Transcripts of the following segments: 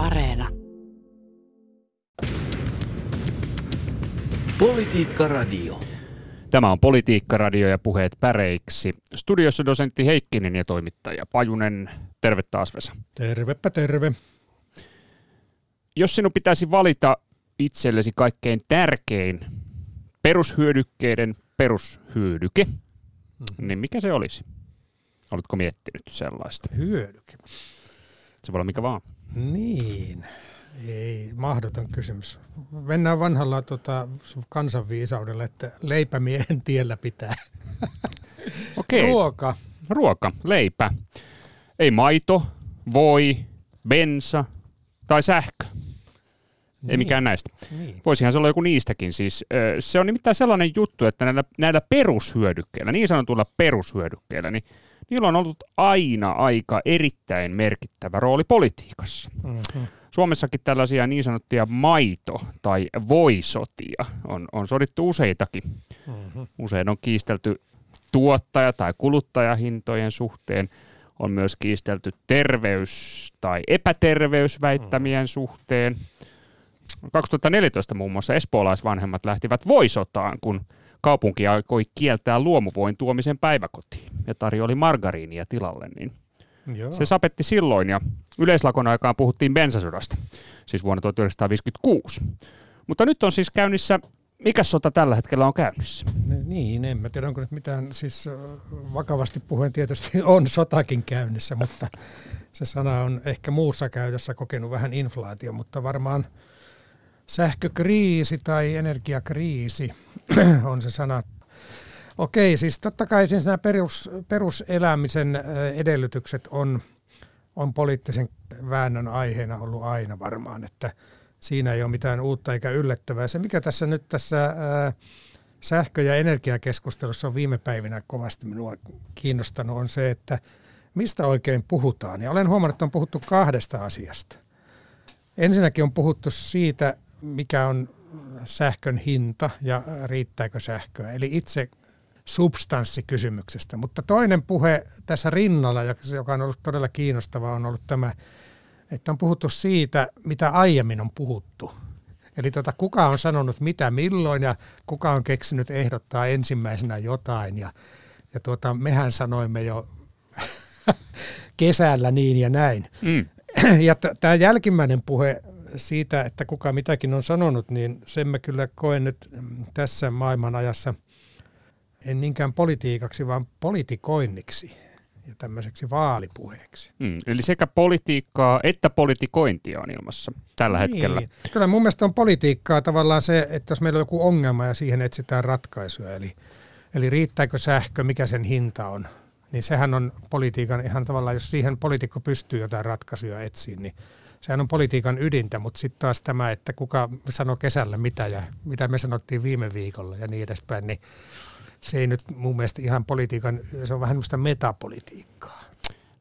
Areena. Politiikka Radio. Tämä on Politiikka Radio ja puheet päreiksi. Studiossa dosentti Heikkinen ja toimittaja Pajunen. Terve taas Vesa. Tervepä terve. Jos sinun pitäisi valita itsellesi kaikkein tärkein perushyödykkeiden perushyödyke, mm. niin mikä se olisi? Oletko miettinyt sellaista? Hyödyke. Se voi olla mikä vaan. Niin. Ei, mahdoton kysymys. Mennään vanhalla tota, kansanviisaudella, että leipämiehen tiellä pitää. Okei. Ruoka. Ruoka, leipä. Ei maito, voi, bensa tai sähkö. Ei Niin. mikään näistä. Niin. Voisihan se olla joku niistäkin. Siis, se on nimittäin sellainen juttu, että näillä, näillä perushyödykkeillä, niin sanotuilla perushyödykkeillä, niin niillä on ollut aina aika erittäin merkittävä rooli politiikassa. Mm-hmm. Suomessakin tällaisia niin sanottuja maito- tai voisotia on, on sodittu useitakin. Mm-hmm. Usein on kiistelty tuottaja- tai kuluttajahintojen suhteen. On myös kiistelty terveys- tai epäterveysväittämien suhteen. 2014 muun muassa espoolaisvanhemmat lähtivät voisotaan, kun kaupunki aikoi kieltää luomuvoin tuomisen päiväkotiin ja tarjoili margariinia tilalle, niin Joo. se sapetti silloin ja yleislakon aikaan puhuttiin bensasodasta, siis vuonna 1956. Mutta nyt on siis käynnissä, mikä sota tällä hetkellä on käynnissä? Niin, en mä tiedä, onko nyt mitään, siis vakavasti puheen tietysti on sotakin käynnissä, mutta se sana on ehkä muussa käytössä kokenut vähän inflaatio, mutta varmaan sähkökriisi tai energiakriisi on se sana. Okei, siis totta kai siis nämä perus, peruselämisen edellytykset on, on poliittisen väännön aiheena ollut aina varmaan, että siinä ei ole mitään uutta eikä yllättävää. Se, mikä tässä nyt tässä ää, sähkö- ja energiakeskustelussa on viime päivinä kovasti minua kiinnostanut, on se, että mistä oikein puhutaan. Ja olen huomannut, että on puhuttu kahdesta asiasta. Ensinnäkin on puhuttu siitä, mikä on sähkön hinta ja riittääkö sähköä, eli itse substanssikysymyksestä. Mutta toinen puhe tässä rinnalla, joka on ollut todella kiinnostava, on ollut tämä, että on puhuttu siitä, mitä aiemmin on puhuttu. Eli tota, kuka on sanonut mitä milloin ja kuka on keksinyt ehdottaa ensimmäisenä jotain. Ja, ja tuota, mehän sanoimme jo kesällä niin ja näin. Mm. Ja t- tämä jälkimmäinen puhe siitä, että kuka mitäkin on sanonut, niin sen mä kyllä koen nyt mm, tässä maailman ajassa en niinkään politiikaksi, vaan politikoinniksi ja tämmöiseksi vaalipuheeksi. Mm. Eli sekä politiikkaa että politikointia on ilmassa tällä hetkellä. Niin. Kyllä mun mielestä on politiikkaa tavallaan se, että jos meillä on joku ongelma ja siihen etsitään ratkaisuja, eli, eli riittääkö sähkö, mikä sen hinta on, niin sehän on politiikan ihan tavallaan, jos siihen poliitikko pystyy jotain ratkaisuja etsiin, niin sehän on politiikan ydintä, mutta sitten taas tämä, että kuka sanoi kesällä mitä ja mitä me sanottiin viime viikolla ja niin edespäin, niin se ei nyt mun mielestä ihan politiikan, se on vähän semmoista metapolitiikkaa.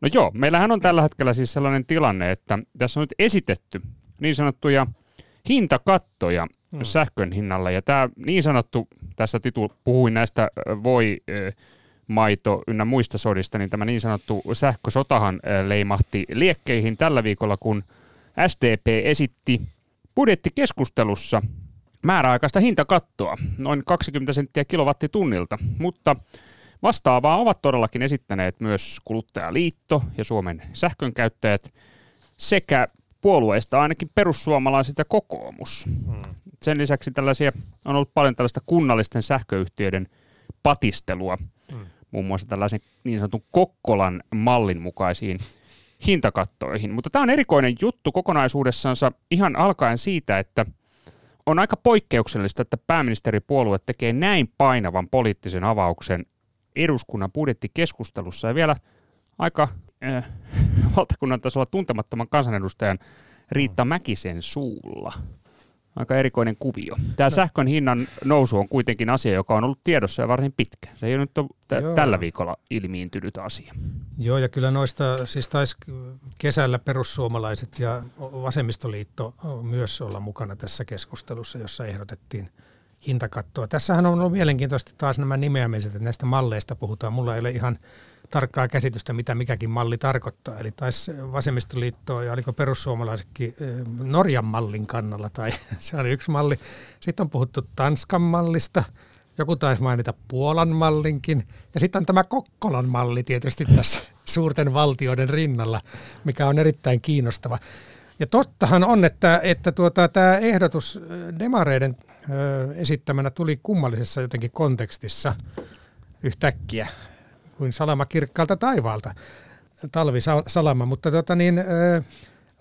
No joo, meillähän on tällä hetkellä siis sellainen tilanne, että tässä on nyt esitetty niin sanottuja hintakattoja Hmm. mm. sähkön hinnalla. Ja tämä niin sanottu, tässä Titu puhui näistä voi, maito ynnä muista sodista, niin tämä niin sanottu sähkösotahan leimahti liekkeihin tällä viikolla, kun SDP esitti budjettikeskustelussa määräaikaista hintakattoa, noin 20 senttiä kilowattitunnilta, mutta Vastaavaa ovat todellakin esittäneet myös Kuluttajaliitto ja Suomen sähkönkäyttäjät sekä puolueista ainakin perussuomalaiset ja kokoomus. Sen lisäksi tällaisia on ollut paljon tällaista kunnallisten sähköyhtiöiden patistelua, muun muassa tällaisen niin sanotun Kokkolan mallin mukaisiin hintakattoihin. Mutta tämä on erikoinen juttu kokonaisuudessansa ihan alkaen siitä, että on aika poikkeuksellista, että pääministeripuolue tekee näin painavan poliittisen avauksen eduskunnan budjettikeskustelussa ja vielä aika äh, valtakunnan tasolla tuntemattoman kansanedustajan Riitta Mäkisen suulla. Aika erikoinen kuvio. Tämä sähkön hinnan nousu on kuitenkin asia, joka on ollut tiedossa jo varsin pitkä. Se ei ole nyt ole t- tällä viikolla ilmiintynyt asia. Joo, ja kyllä noista, siis taisi kesällä perussuomalaiset ja vasemmistoliitto myös olla mukana tässä keskustelussa, jossa ehdotettiin hintakattoa. Tässähän on ollut mielenkiintoista taas nämä nimeämiset, että näistä malleista puhutaan. Mulla ei ole ihan tarkkaa käsitystä, mitä mikäkin malli tarkoittaa. Eli taisi vasemmistoliitto ja oliko perussuomalaisetkin Norjan mallin kannalla, tai se oli yksi malli. Sitten on puhuttu Tanskan mallista, joku taisi mainita Puolan mallinkin. Ja sitten on tämä Kokkolan malli tietysti tässä suurten valtioiden rinnalla, mikä on erittäin kiinnostava. Ja tottahan on, että, että tuota, tämä ehdotus demareiden ö, esittämänä tuli kummallisessa jotenkin kontekstissa yhtäkkiä kuin salama kirkkaalta taivaalta, talvisalama, mutta tota niin,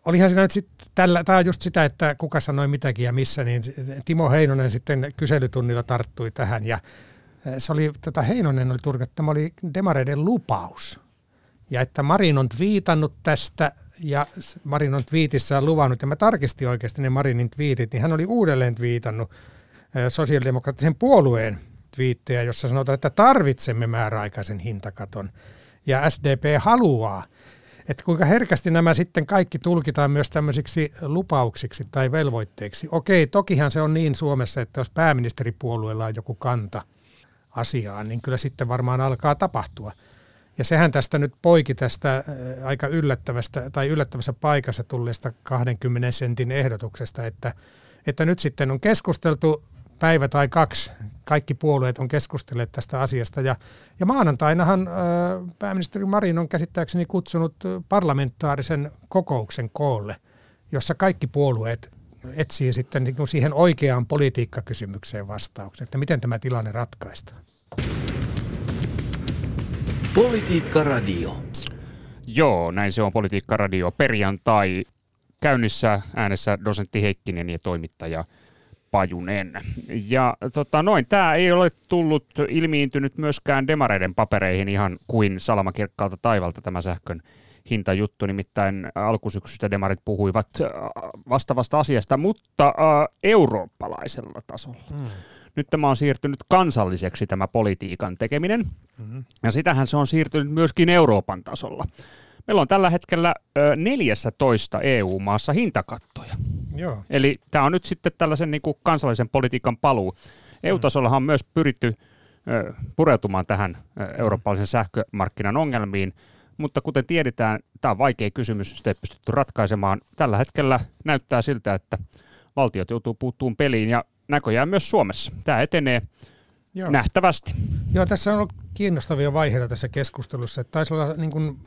olihan siinä nyt sitten tämä on just sitä, että kuka sanoi mitäkin ja missä, niin Timo Heinonen sitten kyselytunnilla tarttui tähän ja se oli, tota Heinonen oli turkat, tämä oli demareiden lupaus. Ja että Marin on viitannut tästä ja Marin on twiitissään luvannut, ja mä tarkistin oikeasti ne Marinin twiitit, niin hän oli uudelleen viitannut sosiaalidemokraattisen puolueen twiittejä, jossa sanotaan, että tarvitsemme määräaikaisen hintakaton. Ja SDP haluaa, että kuinka herkästi nämä sitten kaikki tulkitaan myös tämmöisiksi lupauksiksi tai velvoitteiksi. Okei, tokihan se on niin Suomessa, että jos pääministeripuolueella on joku kanta asiaan, niin kyllä sitten varmaan alkaa tapahtua. Ja sehän tästä nyt poiki tästä aika yllättävästä tai yllättävässä paikassa tulleesta 20 sentin ehdotuksesta, että, että nyt sitten on keskusteltu päivä tai kaksi, kaikki puolueet on keskustelleet tästä asiasta. Ja, ja maanantainahan ö, pääministeri Marin on käsittääkseni kutsunut parlamentaarisen kokouksen koolle, jossa kaikki puolueet etsii sitten niin siihen oikeaan politiikkakysymykseen vastauksen, että miten tämä tilanne ratkaistaan. Politiikka Radio. Joo, näin se on Politiikka Radio perjantai. Käynnissä äänessä dosentti Heikkinen ja toimittaja Pajunen. Ja tota, noin, tämä ei ole tullut ilmiintynyt myöskään demareiden papereihin ihan kuin salamakirkkaalta taivalta tämä sähkön hintajuttu, nimittäin alkusyksystä demarit puhuivat äh, vastaavasta asiasta, mutta äh, eurooppalaisella tasolla. Hmm. Nyt tämä on siirtynyt kansalliseksi tämä politiikan tekeminen, mm-hmm. ja sitähän se on siirtynyt myöskin Euroopan tasolla. Meillä on tällä hetkellä ö, 14 EU-maassa hintakattoja. Joo. Eli tämä on nyt sitten tällaisen niin kuin kansallisen politiikan paluu. EU-tasollahan on myös pyritty ö, pureutumaan tähän eurooppalaisen sähkömarkkinan ongelmiin, mutta kuten tiedetään, tämä on vaikea kysymys, sitä ei pystytty ratkaisemaan. Tällä hetkellä näyttää siltä, että valtiot joutuu puuttuun peliin ja näköjään myös Suomessa. Tämä etenee Joo. nähtävästi. Joo, tässä on ollut kiinnostavia vaiheita tässä keskustelussa. Että taisi olla niin kuin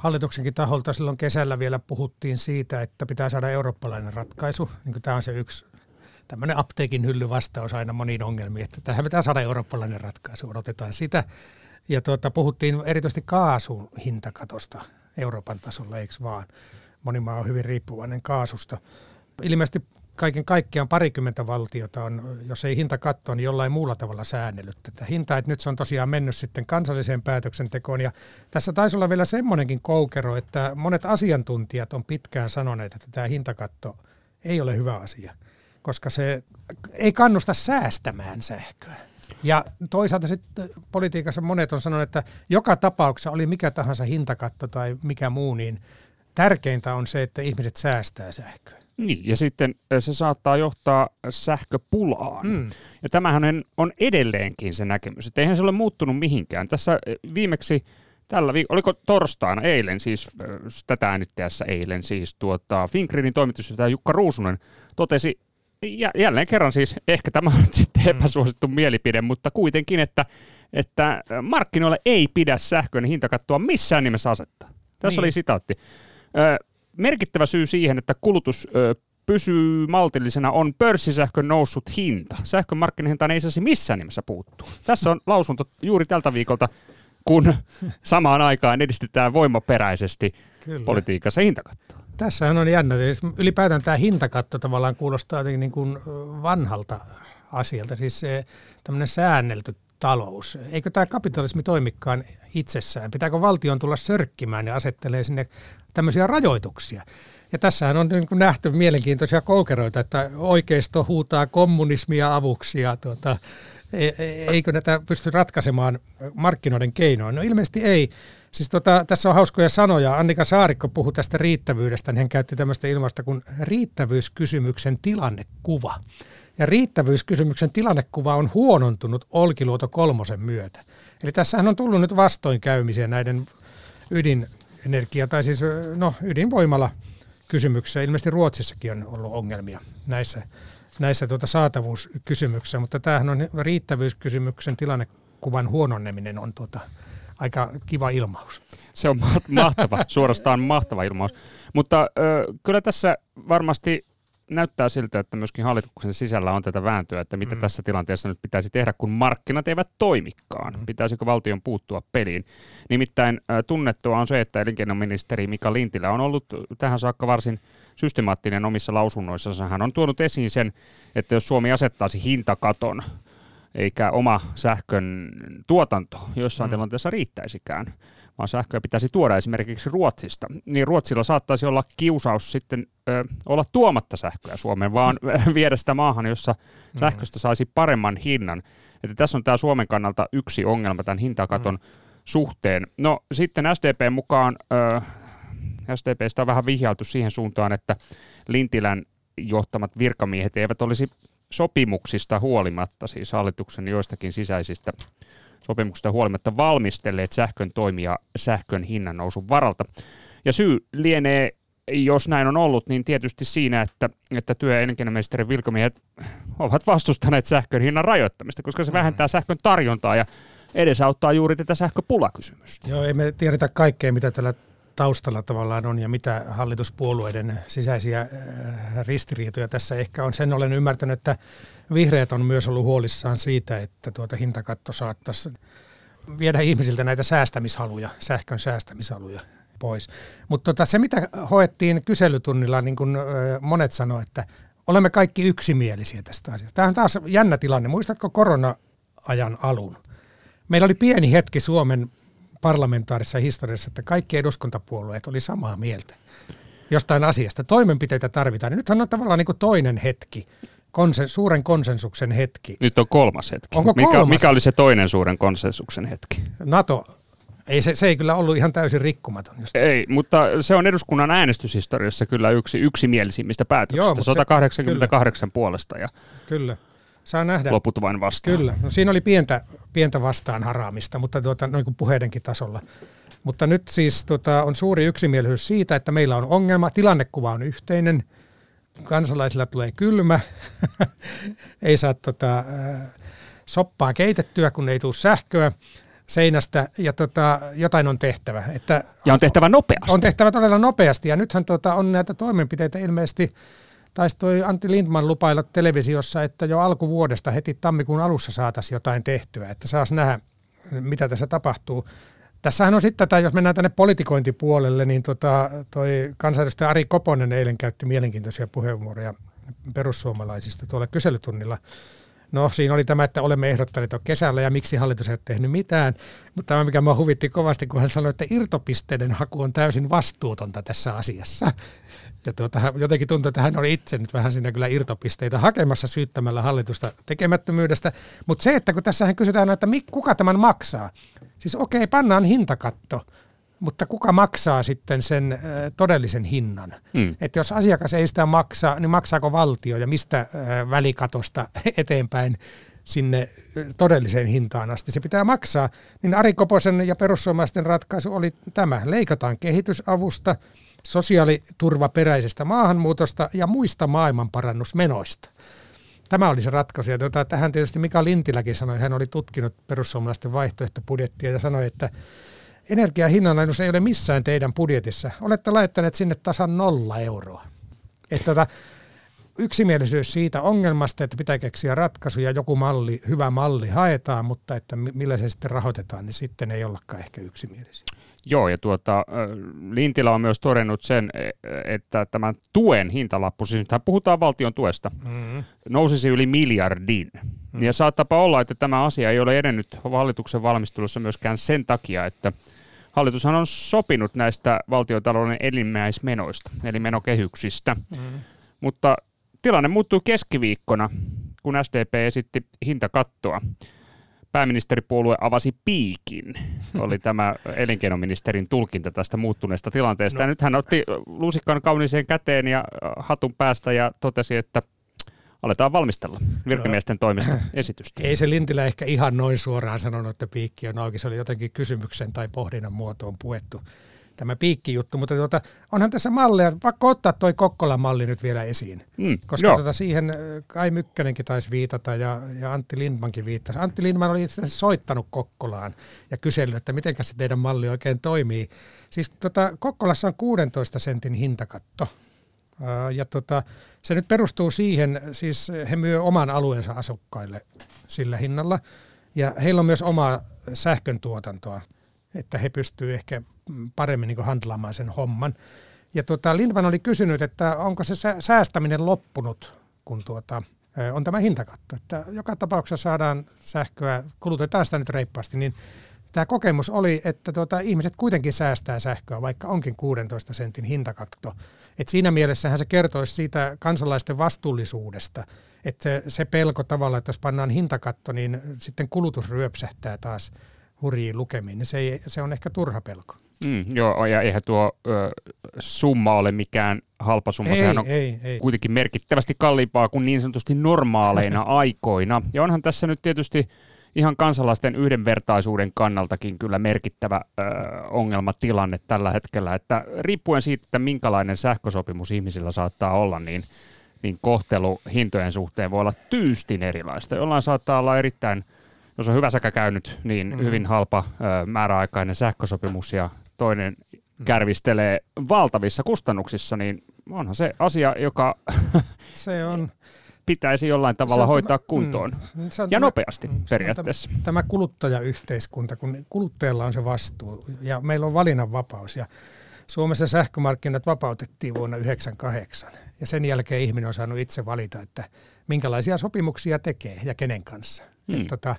hallituksenkin taholta silloin kesällä vielä puhuttiin siitä, että pitää saada eurooppalainen ratkaisu. Niin tämä on se yksi tämmöinen apteekin hylly vastaus aina moniin ongelmiin, että tähän pitää saada eurooppalainen ratkaisu, odotetaan sitä. Ja tuota, puhuttiin erityisesti kaasun hintakatosta Euroopan tasolla, eikö vaan? Moni maa on hyvin riippuvainen kaasusta. Ilmeisesti kaiken kaikkiaan parikymmentä valtiota on, jos ei hinta katto, niin jollain muulla tavalla säännellyt tätä hintaa. Että nyt se on tosiaan mennyt sitten kansalliseen päätöksentekoon. Ja tässä taisi olla vielä semmoinenkin koukero, että monet asiantuntijat on pitkään sanoneet, että tämä hintakatto ei ole hyvä asia, koska se ei kannusta säästämään sähköä. Ja toisaalta sitten politiikassa monet on sanonut, että joka tapauksessa oli mikä tahansa hintakatto tai mikä muu, niin tärkeintä on se, että ihmiset säästää sähköä. Niin, ja sitten se saattaa johtaa sähköpulaan. Mm. Ja tämähän on edelleenkin se näkemys, että eihän se ole muuttunut mihinkään. Tässä viimeksi tällä viikolla, oliko torstaina, eilen siis, tätä äänittäessä eilen siis, tuota, Finkridin toimitusjohtaja Jukka Ruusunen totesi, ja jälleen kerran siis, ehkä tämä on sitten mm. epäsuosittu mm. mielipide, mutta kuitenkin, että, että markkinoille ei pidä sähkön hintakattoa missään nimessä asettaa. Tässä niin. oli sitaatti merkittävä syy siihen, että kulutus ö, pysyy maltillisena, on pörssisähkön noussut hinta. Sähkön markkinahintaan ei saisi missään nimessä puuttua. Tässä on lausunto juuri tältä viikolta, kun samaan aikaan edistetään voimaperäisesti Kyllä. politiikassa hintakattoa. Tässähän on jännä. Ylipäätään tämä hintakatto tavallaan kuulostaa jotenkin niin kuin vanhalta asialta. Siis se tämmöinen säännelty talous. Eikö tämä kapitalismi toimikaan itsessään? Pitääkö valtion tulla sörkkimään ja asettelee sinne tämmöisiä rajoituksia? Ja tässähän on niin nähty mielenkiintoisia koukeroita, että oikeisto huutaa kommunismia avuksi ja tuota, e, e, eikö näitä pysty ratkaisemaan markkinoiden keinoin? No ilmeisesti ei. Siis tota, tässä on hauskoja sanoja. Annika Saarikko puhui tästä riittävyydestä, niin hän käytti tämmöistä ilmasta kuin riittävyyskysymyksen tilannekuva. Ja riittävyyskysymyksen tilannekuva on huonontunut Olkiluoto kolmosen myötä. Eli tässähän on tullut nyt vastoinkäymisiä näiden ydinenergia- tai siis no, ydinvoimala kysymyksessä. Ilmeisesti Ruotsissakin on ollut ongelmia näissä, näissä tuota saatavuuskysymyksissä, mutta tämähän on riittävyyskysymyksen tilannekuvan huononeminen on tuota, aika kiva ilmaus. Se on mahtava, suorastaan mahtava ilmaus. Mutta ö, kyllä tässä varmasti näyttää siltä, että myöskin hallituksen sisällä on tätä vääntöä, että mitä mm. tässä tilanteessa nyt pitäisi tehdä, kun markkinat eivät toimikaan. Mm. Pitäisikö valtion puuttua peliin? Nimittäin tunnettua on se, että elinkeinoministeri Mika Lintilä on ollut tähän saakka varsin systemaattinen omissa lausunnoissaan. Hän on tuonut esiin sen, että jos Suomi asettaisi hintakaton, eikä oma sähkön tuotanto jossain mm. tilanteessa riittäisikään, vaan sähköä pitäisi tuoda esimerkiksi Ruotsista, niin Ruotsilla saattaisi olla kiusaus sitten ö, olla tuomatta sähköä Suomeen, vaan viedä sitä maahan, jossa mm. sähköstä saisi paremman hinnan. Että tässä on tämä Suomen kannalta yksi ongelma tämän hintakaton mm. suhteen. No sitten SDP mukaan, ö, SDPstä on vähän vihjailtu siihen suuntaan, että Lintilän johtamat virkamiehet eivät olisi sopimuksista huolimatta, siis hallituksen joistakin sisäisistä sopimuksesta huolimatta valmistelleet sähkön toimia sähkön hinnan nousun varalta. Ja syy lienee, jos näin on ollut, niin tietysti siinä, että, että työ- ja elinkeinoministerin vilkamiehet ovat vastustaneet sähkön hinnan rajoittamista, koska se vähentää sähkön tarjontaa ja edesauttaa juuri tätä sähköpulakysymystä. Joo, emme tiedetä kaikkea, mitä tällä taustalla tavallaan on ja mitä hallituspuolueiden sisäisiä äh, ristiriitoja tässä ehkä on. Sen olen ymmärtänyt, että vihreät on myös ollut huolissaan siitä, että tuota hintakatto saattaisi viedä ihmisiltä näitä säästämishaluja, sähkön säästämishaluja pois. Mutta tota, se, mitä hoettiin kyselytunnilla, niin kuin monet sanoivat, että olemme kaikki yksimielisiä tästä asiasta. Tämä on taas jännä tilanne. Muistatko korona-ajan alun? Meillä oli pieni hetki Suomen parlamentaarisessa historiassa, että kaikki eduskuntapuolueet oli samaa mieltä jostain asiasta. Toimenpiteitä tarvitaan. Nythän on tavallaan niin kuin toinen hetki, konsen, suuren konsensuksen hetki. Nyt on kolmas hetki. Onko mikä, kolmas? mikä oli se toinen suuren konsensuksen hetki? NATO. Ei, se, se ei kyllä ollut ihan täysin rikkumaton. Just. Ei, mutta se on eduskunnan äänestyshistoriassa kyllä yksi yksimielisimmistä päätöksistä. Joo, 188 se, puolesta ja kyllä. Saa nähdä. loput vain vastaan. Kyllä. No, siinä oli pientä, pientä vastaan haraamista, mutta tuota, noin kuin puheidenkin tasolla. Mutta nyt siis tuota, on suuri yksimielisyys siitä, että meillä on ongelma. Tilannekuva on yhteinen – kansalaisilla tulee kylmä, ei saa tota, soppaa keitettyä, kun ei tule sähköä seinästä ja tota, jotain on tehtävä. Että ja on tehtävä nopeasti. On tehtävä todella nopeasti ja nythän tota, on näitä toimenpiteitä ilmeisesti, taisi toi Antti Lindman lupailla televisiossa, että jo alkuvuodesta heti tammikuun alussa saataisiin jotain tehtyä, että saas nähdä, mitä tässä tapahtuu. Tässähän on sitten tätä, jos mennään tänne politikointipuolelle, niin tota, toi kansanedustaja Ari Koponen eilen käytti mielenkiintoisia puheenvuoroja perussuomalaisista tuolla kyselytunnilla. No siinä oli tämä, että olemme ehdottaneet jo kesällä ja miksi hallitus ei ole tehnyt mitään. Mutta tämä, mikä minua huvitti kovasti, kun hän sanoi, että irtopisteiden haku on täysin vastuutonta tässä asiassa. Ja tuota, jotenkin tuntuu, että hän oli itse nyt vähän siinä kyllä irtopisteitä hakemassa syyttämällä hallitusta tekemättömyydestä. Mutta se, että kun tässä kysytään, että kuka tämän maksaa, Siis okei, pannaan hintakatto, mutta kuka maksaa sitten sen todellisen hinnan? Mm. Että jos asiakas ei sitä maksa, niin maksaako valtio ja mistä välikatosta eteenpäin sinne todelliseen hintaan asti se pitää maksaa, niin Ari Koposen ja perussuomalaisten ratkaisu oli tämä. Leikataan kehitysavusta, sosiaaliturvaperäisestä maahanmuutosta ja muista maailmanparannusmenoista. Tämä oli se ratkaisu. Ja tuota, tähän tietysti Mika Lintiläkin sanoi, hän oli tutkinut perussuomalaisten vaihtoehtobudjettia ja sanoi, että energiahinnanalennus ei ole missään teidän budjetissa. Olette laittaneet sinne tasan nolla euroa. Että tuota, yksimielisyys siitä ongelmasta, että pitää keksiä ratkaisuja, joku malli, hyvä malli haetaan, mutta että millä se sitten rahoitetaan, niin sitten ei ollakaan ehkä yksimielisiä. Joo, ja tuota, Lintilä on myös todennut sen, e, että tämän tuen hintalappu, siis nyt puhutaan valtion tuesta, mm-hmm. nousisi yli miljardin. Mm-hmm. Ja saattaa olla, että tämä asia ei ole edennyt hallituksen valmistelussa myöskään sen takia, että hallitushan on sopinut näistä valtiotalouden elimmäismenoista, eli menokehyksistä. Mm-hmm. Mutta tilanne muuttui keskiviikkona, kun SDP esitti hintakattoa pääministeripuolue avasi piikin, oli tämä elinkeinoministerin tulkinta tästä muuttuneesta tilanteesta. No. Ja nyt hän otti lusikkan kauniiseen käteen ja hatun päästä ja totesi, että aletaan valmistella virkamiesten toimesta esitystä. Ei se Lintilä ehkä ihan noin suoraan sanonut, että piikki on auki. Se oli jotenkin kysymyksen tai pohdinnan muotoon puettu tämä piikkijuttu, mutta tuota, onhan tässä malleja, pakko ottaa toi Kokkolan malli nyt vielä esiin, mm, koska tuota, siihen Kai Mykkänenkin taisi viitata ja, ja Antti Lindmankin viittasi. Antti Lindman oli itse soittanut Kokkolaan ja kysellyt, että miten se teidän malli oikein toimii. Siis tuota, Kokkolassa on 16 sentin hintakatto, ja tota, se nyt perustuu siihen, siis he myy oman alueensa asukkaille sillä hinnalla, ja heillä on myös omaa sähkön tuotantoa, että he pystyvät ehkä paremmin niin handlaamaan sen homman. Ja tuota, Lindman oli kysynyt, että onko se säästäminen loppunut, kun tuota, on tämä hintakatto. Että joka tapauksessa saadaan sähköä, kulutetaan sitä nyt reippaasti, niin tämä kokemus oli, että tuota, ihmiset kuitenkin säästää sähköä, vaikka onkin 16 sentin hintakatto. Et siinä mielessähän se kertoisi siitä kansalaisten vastuullisuudesta, että se pelko tavalla, että jos pannaan hintakatto, niin sitten kulutus ryöpsähtää taas hurjiin lukemiin, niin se, ei, se on ehkä turha pelko. Mm, joo, ja eihän tuo ö, summa ole mikään halpa summa, ei, sehän on ei, ei. kuitenkin merkittävästi kalliimpaa kuin niin sanotusti normaaleina aikoina. Ja onhan tässä nyt tietysti ihan kansalaisten yhdenvertaisuuden kannaltakin kyllä merkittävä ö, ongelmatilanne tällä hetkellä, että riippuen siitä, että minkälainen sähkösopimus ihmisillä saattaa olla, niin, niin kohtelu hintojen suhteen voi olla tyystin erilaista. Jollain saattaa olla erittäin, jos on hyvä säkä käynyt, niin mm-hmm. hyvin halpa ö, määräaikainen sähkösopimus ja toinen kärvistelee valtavissa kustannuksissa, niin onhan se asia, joka se on. pitäisi jollain tavalla hoitaa tämä, kuntoon. Mm, ja tämä, nopeasti mm, periaatteessa. Tämä, tämä kuluttajayhteiskunta, kun kuluttajalla on se vastuu ja meillä on valinnanvapaus ja Suomessa sähkömarkkinat vapautettiin vuonna 1998 ja sen jälkeen ihminen on saanut itse valita, että minkälaisia sopimuksia tekee ja kenen kanssa. Mm. Että, tota,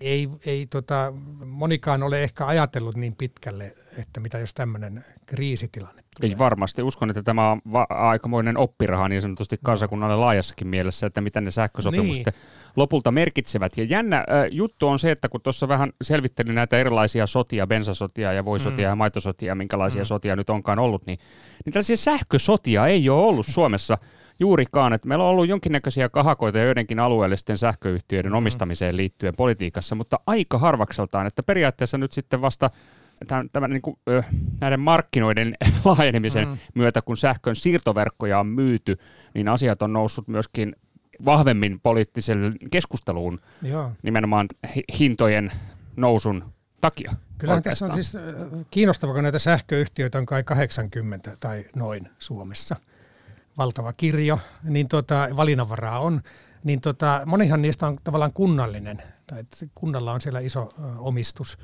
ei, ei tota, monikaan ole ehkä ajatellut niin pitkälle, että mitä jos tämmöinen kriisitilanne tulee. Ei varmasti. Uskon, että tämä on va- aikamoinen oppiraha niin sanotusti kansakunnalle laajassakin mielessä, että mitä ne sähkösopimukset niin. lopulta merkitsevät. Ja jännä äh, juttu on se, että kun tuossa vähän selvittelin näitä erilaisia sotia, bensasotia ja voisotia mm. ja maitosotia, minkälaisia mm. sotia nyt onkaan ollut, niin, niin tällaisia sähkösotia ei ole ollut Suomessa – juurikaan. Että meillä on ollut jonkinnäköisiä kahakoita joidenkin alueellisten sähköyhtiöiden mm. omistamiseen liittyen politiikassa, mutta aika harvakseltaan, että periaatteessa nyt sitten vasta tämän, tämän niin kuin, näiden markkinoiden laajenemisen mm. myötä, kun sähkön siirtoverkkoja on myyty, niin asiat on noussut myöskin vahvemmin poliittiselle keskusteluun Joo. nimenomaan hintojen nousun takia. Kyllähän tässä on siis kiinnostavaa, kun näitä sähköyhtiöitä on kai 80 tai noin Suomessa – valtava kirjo, niin tota, valinnanvaraa on, niin tota, monihan niistä on tavallaan kunnallinen, tai että kunnalla on siellä iso ö, omistus.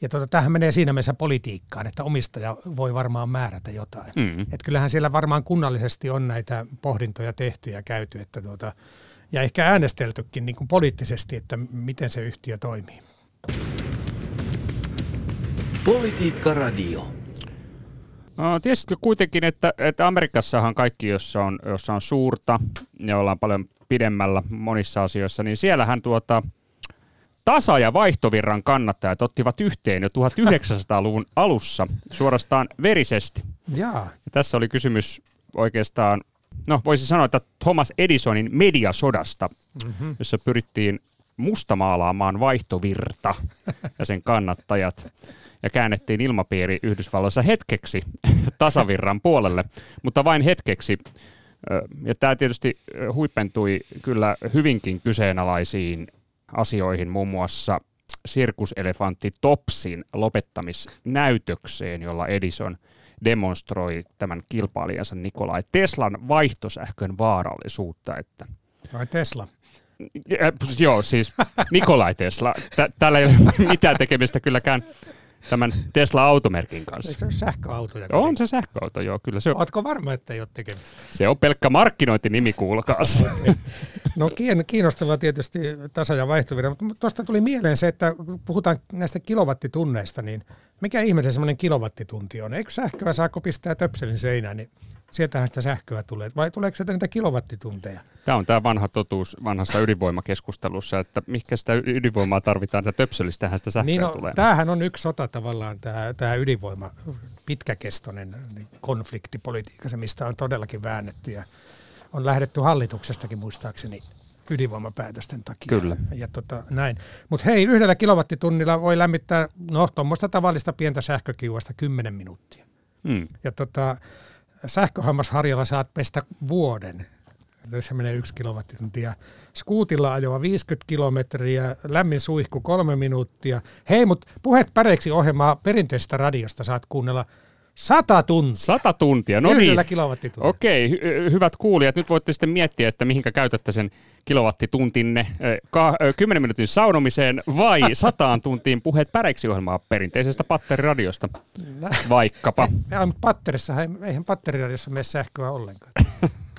Ja tota, tämähän menee siinä mielessä politiikkaan, että omistaja voi varmaan määrätä jotain. Mm. Et kyllähän siellä varmaan kunnallisesti on näitä pohdintoja tehty ja käyty, että tuota, ja ehkä äänesteltykin niin kuin poliittisesti, että miten se yhtiö toimii. Politiikka Radio. No, tiesitkö kuitenkin, että, että Amerikassahan kaikki, jossa on, jossa on suurta ja ollaan paljon pidemmällä monissa asioissa, niin siellähän tuota, tasa- ja vaihtovirran kannattajat ottivat yhteen jo 1900-luvun alussa suorastaan verisesti. Jaa. Ja tässä oli kysymys oikeastaan, no voisi sanoa, että Thomas Edisonin mediasodasta, mm-hmm. jossa pyrittiin mustamaalaamaan vaihtovirta ja sen kannattajat ja käännettiin ilmapiiri Yhdysvalloissa hetkeksi tasavirran puolelle, mutta vain hetkeksi. Ja tämä tietysti huipentui kyllä hyvinkin kyseenalaisiin asioihin, muun muassa sirkuselefantti Topsin lopettamisnäytökseen, jolla Edison demonstroi tämän kilpailijansa Nikolai Teslan vaihtosähkön vaarallisuutta. Että Vai Tesla? Ja, joo, siis Nikolai Tesla. Täällä ei ole mitään tekemistä kylläkään tämän Tesla-automerkin kanssa. Eikö se ole sähköauto? On se sähköauto, joo, kyllä se on. Oletko varma, että ei ole tekemistä? Se on pelkkä markkinointinimi, kuulkaas. no kiinnostavaa tietysti tasa- ja vaihtovirta, mutta tuosta tuli mieleen se, että kun puhutaan näistä kilowattitunneista, niin mikä ihmisen semmoinen kilowattitunti on? Eikö sähköä saako pistää töpselin seinään, niin sieltähän sitä sähköä tulee. Vai tuleeko sieltä niitä kilowattitunteja? Tämä on tämä vanha totuus vanhassa ydinvoimakeskustelussa, että mikä sitä ydinvoimaa tarvitaan, että töpselistähän sitä sähköä niin no, tulee. Tämähän on yksi sota tavallaan, tämä, tämä ydinvoima, pitkäkestoinen konfliktipolitiikka, se mistä on todellakin väännetty ja on lähdetty hallituksestakin muistaakseni ydinvoimapäätösten takia. Kyllä. Ja tota, näin. Mutta hei, yhdellä kilowattitunnilla voi lämmittää no, tuommoista tavallista pientä sähkökiuasta 10 minuuttia. Mm. Ja tota, sähköhammasharjalla saat pestä vuoden. Se menee yksi kilowattituntia. Skuutilla ajoa 50 kilometriä, lämmin suihku kolme minuuttia. Hei, mutta puhet päreiksi ohjelmaa perinteisestä radiosta saat kuunnella sata tuntia. Sata tuntia, no Yhdellä niin. kilowattitunnilla. Okei, hy- hyvät kuulijat, nyt voitte sitten miettiä, että mihinkä käytätte sen kilowattituntinne, ka- eh, 10 minuutin saunomiseen vai sataan tuntiin puheet päreiksi ohjelmaa perinteisestä patteriradiosta, vaikkapa. Mutta patterissa, eihän patteriradiossa mene sähköä ollenkaan.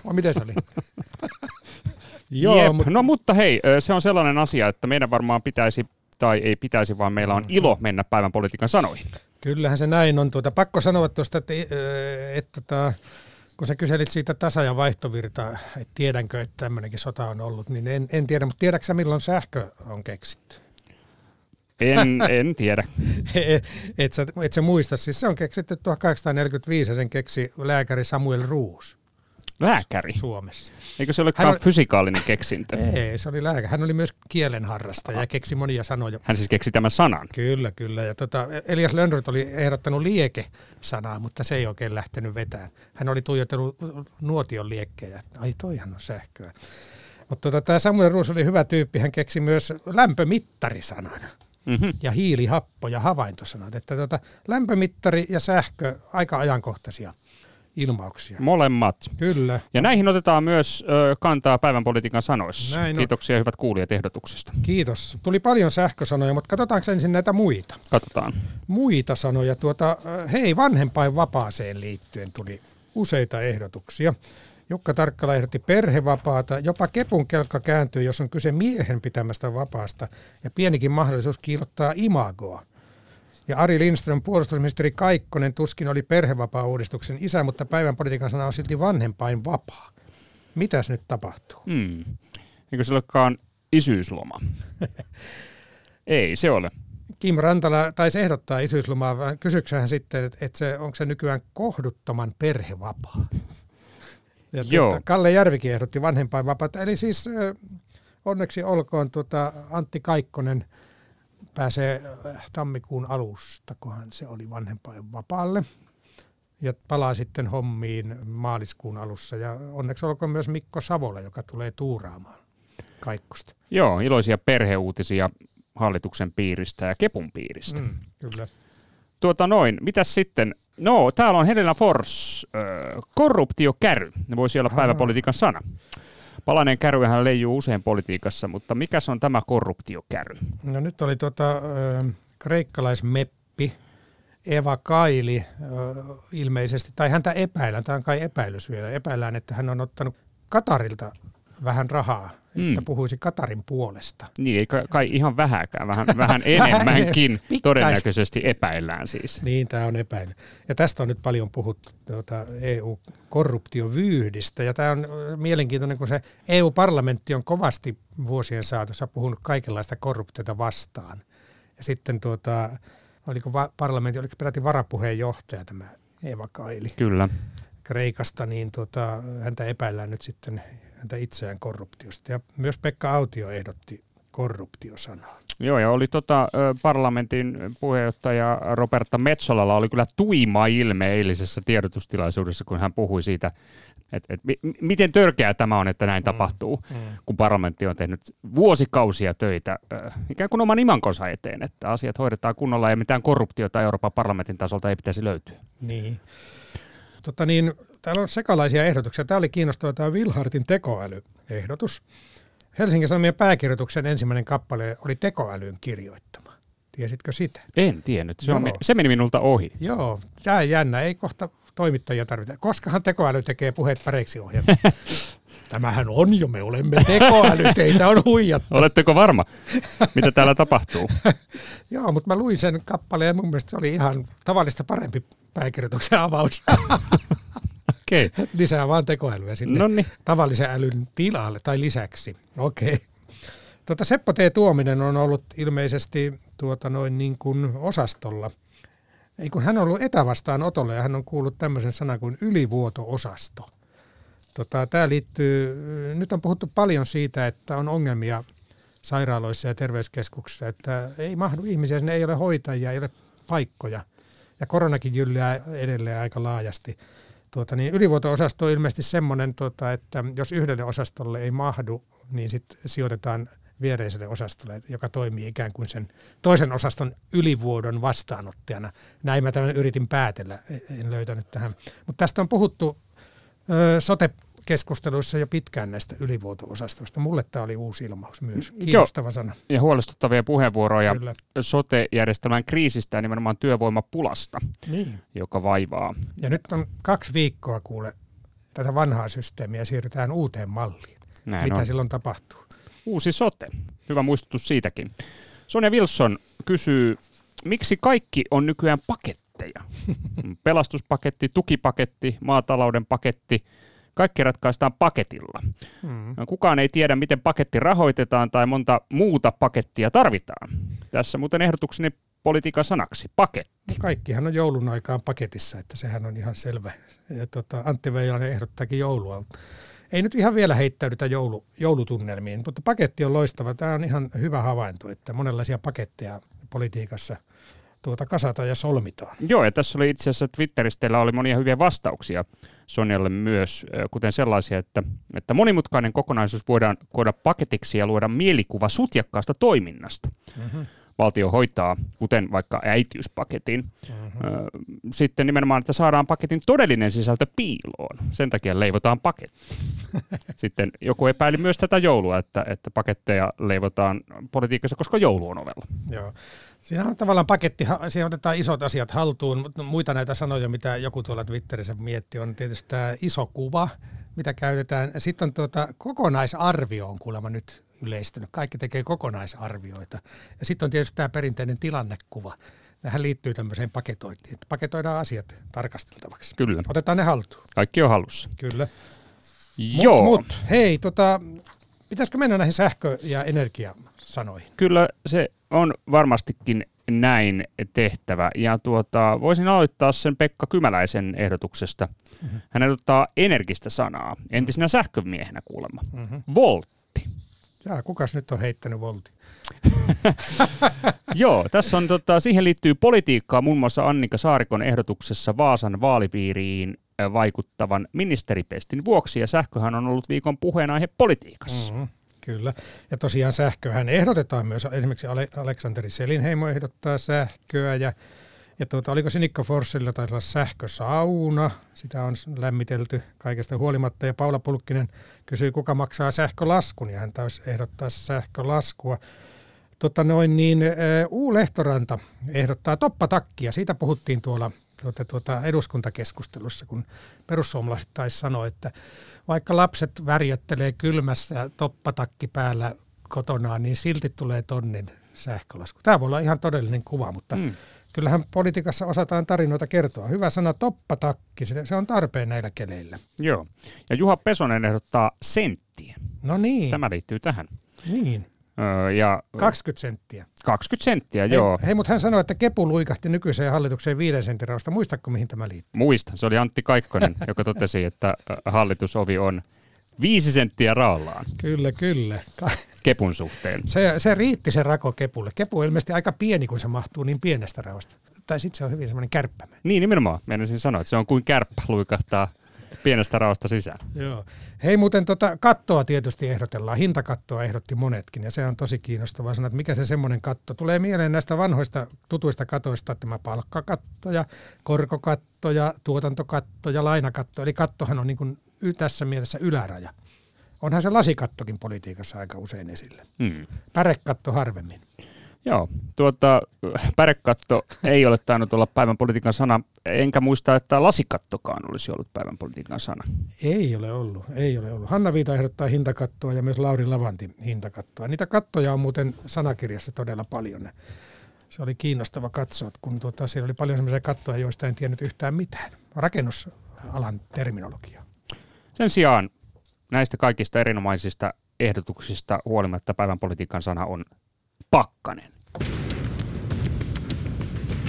O, miten se oli? Joo, Jep. Mut... No mutta hei, se on sellainen asia, että meidän varmaan pitäisi, tai ei pitäisi, vaan meillä on ilo mennä päivän politiikan sanoihin. Kyllähän se näin on. Tuota, pakko sanoa tuosta, että, että, että, että kun sä kyselit siitä tasa- ja vaihtovirtaa, että tiedänkö, että tämmöinenkin sota on ollut, niin en, en tiedä, mutta tiedätkö milloin sähkö on keksitty? En, en tiedä. et, sä, et sä muista, siis se on keksitty 1845 ja sen keksi lääkäri Samuel Ruus. Lääkäri? Suomessa. Eikö se olekaan oli... fysikaalinen keksintö? Ei, se oli lääkäri. Hän oli myös kielenharrastaja ja keksi monia sanoja. Hän siis keksi tämän sanan? Kyllä, kyllä. Ja tota, Elias Lönnrot oli ehdottanut lieke-sanaa, mutta se ei oikein lähtenyt vetään. Hän oli tuijotellut nuotion liekkejä. Ai toihan on sähköä. Mutta tota, tämä Samuel Ruus oli hyvä tyyppi. Hän keksi myös lämpömittarisanan. Mm-hmm. ja hiilihappo ja havaintosanat. Että tota, lämpömittari ja sähkö aika ajankohtaisia ilmauksia. Molemmat. Kyllä. Ja näihin otetaan myös ö, kantaa päivän politiikan sanoissa. Näin Kiitoksia on. hyvät kuulijat ehdotuksesta. Kiitos. Tuli paljon sähkösanoja, mutta katsotaanko ensin näitä muita? Katsotaan. Muita sanoja. Tuota, hei, vanhempain vapaaseen liittyen tuli useita ehdotuksia. Jukka Tarkkala ehdotti perhevapaata, jopa kepun kelkka kääntyy, jos on kyse miehen pitämästä vapaasta, ja pienikin mahdollisuus kiilottaa imagoa. Ja Ari Lindström, puolustusministeri Kaikkonen, tuskin oli perhevapaa-uudistuksen isä, mutta päivän politiikan sana on silti vanhempain vapaa. Mitäs nyt tapahtuu? Hmm. Eikö se olekaan isyysloma? Ei se ole. Kim Rantala taisi ehdottaa isyyslomaa, vaan kysyksään sitten, että, että se, onko se nykyään kohduttoman perhevapaa? Ja Joo. Tuota, Kalle Järvikin ehdotti vanhempainvapaata. Eli siis onneksi olkoon tuota Antti Kaikkonen – pääsee äh, tammikuun alusta, kohan se oli vanhempain vapaalle. Ja palaa sitten hommiin maaliskuun alussa. Ja onneksi olkoon myös Mikko Savola, joka tulee tuuraamaan kaikkosta. Joo, iloisia perheuutisia hallituksen piiristä ja Kepun piiristä. Mm, kyllä. Tuota noin, mitäs sitten? No, täällä on Helena Fors, äh, korruptiokäry, ne voisi olla päiväpolitiikan sana. Palainen kärryhän leijuu usein politiikassa, mutta mikä on tämä korruptiokäry? No nyt oli tota, äh, kreikkalaismeppi Eva Kaili äh, ilmeisesti, tai häntä epäillään, tämä on kai epäilys vielä, epäillään, että hän on ottanut Katarilta vähän rahaa, että mm. puhuisi Katarin puolesta. Niin, ei kai ihan vähäkään, vähän, vähän enemmänkin todennäköisesti epäillään siis. Niin, tämä on epäily. Ja tästä on nyt paljon puhuttu tuota EU-korruptiovyydistä, ja tämä on mielenkiintoinen, kun se EU-parlamentti on kovasti vuosien saatossa puhunut kaikenlaista korruptiota vastaan. Ja sitten tuota, oliko va- parlamentti, oliko peräti varapuheenjohtaja tämä Eva Kaili. Kyllä. Kreikasta, niin tuota, häntä epäillään nyt sitten häntä itseään korruptiosta. Ja myös Pekka Autio ehdotti korruptiosanaa. Joo, ja oli tota, parlamentin puheenjohtaja Roberta Metsolalla oli kyllä tuima ilme eilisessä tiedotustilaisuudessa, kun hän puhui siitä, että et, miten törkeää tämä on, että näin mm, tapahtuu, mm. kun parlamentti on tehnyt vuosikausia töitä ikään kuin oman imankonsa eteen, että asiat hoidetaan kunnolla ja mitään korruptiota Euroopan parlamentin tasolta ei pitäisi löytyä. Niin. Tota niin, täällä on sekalaisia ehdotuksia. Tämä oli kiinnostava tämä Wilhartin tekoälyehdotus. Helsingin Sanomien pääkirjoituksen ensimmäinen kappale oli tekoälyn kirjoittama. Tiesitkö sitä? En tiennyt. Se, on, se meni minulta ohi. Joo, tämä jännä. Ei kohta toimittajia tarvita. Koskahan tekoäly tekee puheet päreiksi ohjelma? Tämähän on jo, me olemme tekoäly, teitä on huijattu. Oletteko varma, mitä täällä tapahtuu? Joo, mutta mä luin sen kappaleen ja mun mielestä se oli ihan tavallista parempi pääkirjoituksen avaus. Okay. Lisää vaan tekoälyä sinne Noniin. tavallisen älyn tilalle tai lisäksi. Okei. Okay. Tuota, Seppo T. Tuominen on ollut ilmeisesti tuota noin niin kuin osastolla. Ei kun hän on ollut etävastaan otolla ja hän on kuullut tämmöisen sanan kuin ylivuoto-osasto. Tota, tämä liittyy, nyt on puhuttu paljon siitä, että on ongelmia sairaaloissa ja terveyskeskuksissa, että ei mahdu ihmisiä, sinne ei ole hoitajia, ei ole paikkoja. Ja koronakin jyllää edelleen aika laajasti. Tuota, niin ylivuoto-osasto on ilmeisesti semmoinen, tuota, että jos yhdelle osastolle ei mahdu, niin sitten sijoitetaan viereiselle osastolle, joka toimii ikään kuin sen toisen osaston ylivuodon vastaanottajana. Näin mä tämän yritin päätellä, en löytänyt tähän. Mutta tästä on puhuttu ö, sote keskusteluissa jo pitkään näistä ylivuoto-osastoista. Mulle tämä oli uusi ilmaus myös. Kiinnostava Joo. sana. Ja huolestuttavia puheenvuoroja Kyllä. sote-järjestelmän kriisistä ja nimenomaan työvoimapulasta, niin. joka vaivaa. Ja nyt on kaksi viikkoa kuule tätä vanhaa systeemiä siirrytään uuteen malliin. Näin Mitä on. silloin tapahtuu? Uusi sote. Hyvä muistutus siitäkin. Sonja Wilson kysyy, miksi kaikki on nykyään paketteja? Pelastuspaketti, tukipaketti, maatalouden paketti – kaikki ratkaistaan paketilla. Hmm. Kukaan ei tiedä, miten paketti rahoitetaan tai monta muuta pakettia tarvitaan. Tässä muuten ehdotukseni politiikan sanaksi, paketti. No kaikkihan on joulun aikaan paketissa, että sehän on ihan selvä. Ja tota, Antti Veijanen ehdottaakin joulua. Ei nyt ihan vielä heittäydytä joulu, joulutunnelmiin, mutta paketti on loistava. Tämä on ihan hyvä havainto, että monenlaisia paketteja politiikassa – tuota kasata ja solmitaan. Joo, ja tässä oli itse asiassa Twitterissä teillä oli monia hyviä vastauksia Sonjalle myös, kuten sellaisia, että, että monimutkainen kokonaisuus voidaan koota paketiksi ja luoda mielikuva sutjakkaasta toiminnasta. Mm-hmm valtio hoitaa, kuten vaikka äitiyspaketin. Mm-hmm. Sitten nimenomaan, että saadaan paketin todellinen sisältö piiloon. Sen takia leivotaan paketti. Sitten joku epäili myös tätä joulua, että, että paketteja leivotaan politiikassa, koska joulu on ovella. Joo. Siinä on tavallaan paketti, siinä otetaan isot asiat haltuun, mutta muita näitä sanoja, mitä joku tuolla Twitterissä mietti, on tietysti tämä iso kuva, mitä käytetään. Sitten on tuota, kokonaisarvio on kuulemma nyt yleistynyt. Kaikki tekee kokonaisarvioita. Ja sitten on tietysti tämä perinteinen tilannekuva. Tähän liittyy tämmöiseen paketointiin, että paketoidaan asiat tarkasteltavaksi. Kyllä. Otetaan ne haltuun. Kaikki on hallussa. Kyllä. Joo. Mut, mut hei, tota, pitäisikö mennä näihin sähkö- ja energiasanoihin? Kyllä se on varmastikin näin tehtävä. Ja tuota, voisin aloittaa sen Pekka Kymäläisen ehdotuksesta. Mm-hmm. Hän ehdottaa energistä sanaa, entisenä sähkövmiehenä kuulemma. Mm-hmm. Volt Jaa, kukas nyt on heittänyt volti? Joo, tässä on, tota, siihen liittyy politiikkaa muun muassa Annika Saarikon ehdotuksessa Vaasan vaalipiiriin vaikuttavan ministeripestin vuoksi, ja sähköhän on ollut viikon puheenaihe politiikassa. Mm-hmm, kyllä, ja tosiaan sähköhän ehdotetaan myös, esimerkiksi Aleksanteri Selinheimo ehdottaa sähköä, ja ja tuota, oliko se Nikko Forssilla taisi olla sähkösauna, sitä on lämmitelty kaikesta huolimatta. Ja Paula Pulkkinen kysyi, kuka maksaa sähkölaskun, ja hän taisi ehdottaa sähkölaskua. Tota noin, niin, U. Lehtoranta ehdottaa toppatakkia. Siitä puhuttiin tuolla tuota, tuota eduskuntakeskustelussa, kun perussuomalaiset taisi sanoa, että vaikka lapset värjöttelee kylmässä toppatakki päällä kotonaan, niin silti tulee tonnin sähkölasku. Tämä voi olla ihan todellinen kuva, mutta mm kyllähän politiikassa osataan tarinoita kertoa. Hyvä sana toppatakki, se on tarpeen näillä keleillä. Joo. Ja Juha Pesonen ehdottaa senttiä. No niin. Tämä liittyy tähän. Niin. Öö, ja, 20 senttiä. 20 senttiä, hei, joo. Hei, mutta hän sanoi, että kepu luikahti nykyiseen hallitukseen viiden sentin rausta. Muistatko, mihin tämä liittyy? Muistan. Se oli Antti Kaikkonen, joka totesi, että hallitusovi on Viisi senttiä raallaan. Kyllä, kyllä. Kepun suhteen. Se, se riitti se rako kepulle. Kepu on ilmeisesti aika pieni, kun se mahtuu niin pienestä raosta. Tai sitten se on hyvin semmoinen kärppämä. Niin, nimenomaan. Meinasin sanoa, että se on kuin kärppä luikahtaa pienestä raosta sisään. Joo. Hei muuten tota, kattoa tietysti ehdotellaan. Hintakattoa ehdotti monetkin ja se on tosi kiinnostavaa sanoa, että mikä se semmoinen katto. Tulee mieleen näistä vanhoista tutuista katoista tämä palkkakatto ja korkokatto ja tuotantokatto ja lainakatto. Eli kattohan on niin kuin tässä mielessä yläraja. Onhan se lasikattokin politiikassa aika usein esillä. Hmm. Pärekatto harvemmin. Joo, tuota, pärekatto ei ole tainnut olla päivän politiikan sana, enkä muista, että lasikattokaan olisi ollut päivän politiikan sana. Ei ole ollut, ei ole ollut. Hanna Viita ehdottaa hintakattoa ja myös Lauri Lavanti hintakattoa. Niitä kattoja on muuten sanakirjassa todella paljon. Se oli kiinnostava katsoa, kun tuota, siellä oli paljon sellaisia kattoja, joista en tiennyt yhtään mitään. Rakennusalan terminologia. Sen sijaan näistä kaikista erinomaisista ehdotuksista huolimatta päivän politiikan sana on pakkanen.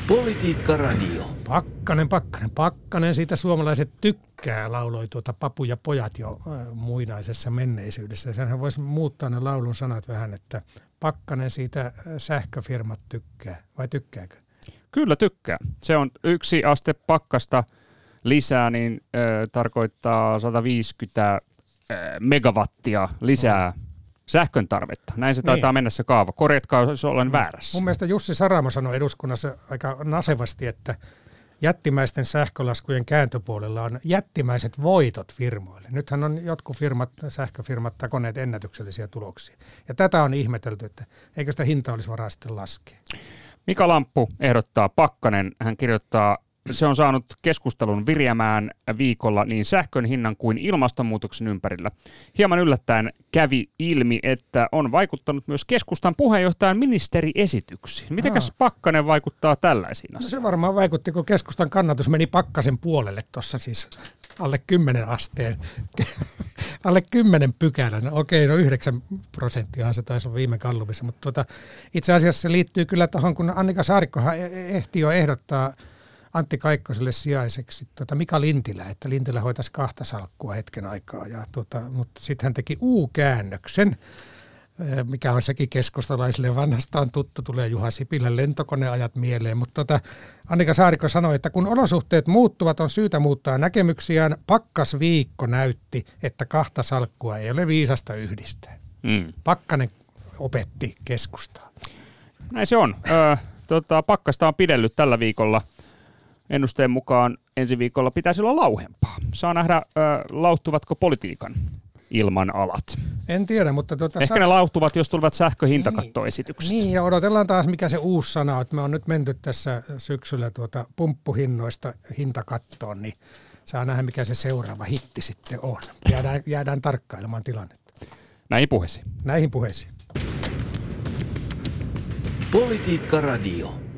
Politiikka Radio. Pakkanen, pakkanen, pakkanen, siitä suomalaiset tykkää, lauloi tuota Papu ja pojat jo äh, muinaisessa menneisyydessä. Senhän voisi muuttaa ne laulun sanat vähän, että pakkanen siitä äh, sähköfirmat tykkää, vai tykkääkö? Kyllä tykkää. Se on yksi aste pakkasta lisää, niin äh, tarkoittaa 150 äh, megawattia lisää sähkön tarvetta. Näin se taitaa niin. mennä se kaava. Korjatkaa, jos olen väärässä. Mun mielestä Jussi Saramo sanoi eduskunnassa aika nasevasti, että jättimäisten sähkölaskujen kääntöpuolella on jättimäiset voitot firmoille. Nythän on jotkut firmat, sähköfirmat takoneet ennätyksellisiä tuloksia. Ja tätä on ihmetelty, että eikö sitä hinta olisi varaa sitten laskea. Mika Lamppu ehdottaa Pakkanen. Hän kirjoittaa se on saanut keskustelun viriämään viikolla niin sähkön hinnan kuin ilmastonmuutoksen ympärillä. Hieman yllättäen kävi ilmi, että on vaikuttanut myös keskustan puheenjohtajan ministeriesityksiin. Mitenkäs Pakkanen vaikuttaa tällaisiin asioihin? No se varmaan vaikutti, kun keskustan kannatus meni Pakkasen puolelle tuossa siis alle 10 asteen, alle 10 pykälän. No, okei, no 9 prosenttia se taisi olla viime kalluvissa, mutta tuota, itse asiassa se liittyy kyllä tuohon, kun Annika Saarikkohan e- e- ehti jo ehdottaa Antti Kaikkoselle sijaiseksi tuota Mika Lintilä, että Lintilä hoitaisi kahta salkkua hetken aikaa. Ja tuota, mutta sitten hän teki U-käännöksen, eh, mikä on sekin keskustalaisille vanhastaan tuttu, tulee Juha Sipilän lentokoneajat mieleen. Mutta tuota, Annika Saarikko sanoi, että kun olosuhteet muuttuvat, on syytä muuttaa näkemyksiään. Pakkasviikko näytti, että kahta salkkua ei ole viisasta yhdistää. Mm. Pakkanen opetti keskustaa. Näin se on. Ö, tota, pakkasta on pidellyt tällä viikolla – ennusteen mukaan ensi viikolla pitäisi olla lauhempaa. Saa nähdä, äh, lauhtuvatko politiikan ilman alat. En tiedä, mutta... Tuota, Ehkä sa- ne lauhtuvat, jos tulevat sähköhintakattoesitykset. Niin, ja odotellaan taas, mikä se uusi sana on. Me on nyt menty tässä syksyllä tuota pumppuhinnoista hintakattoon, niin saa nähdä, mikä se seuraava hitti sitten on. Jäädään, jäädään tarkkailemaan tilannetta. Näihin puheisiin. Näihin puheisiin. Politiikka Radio.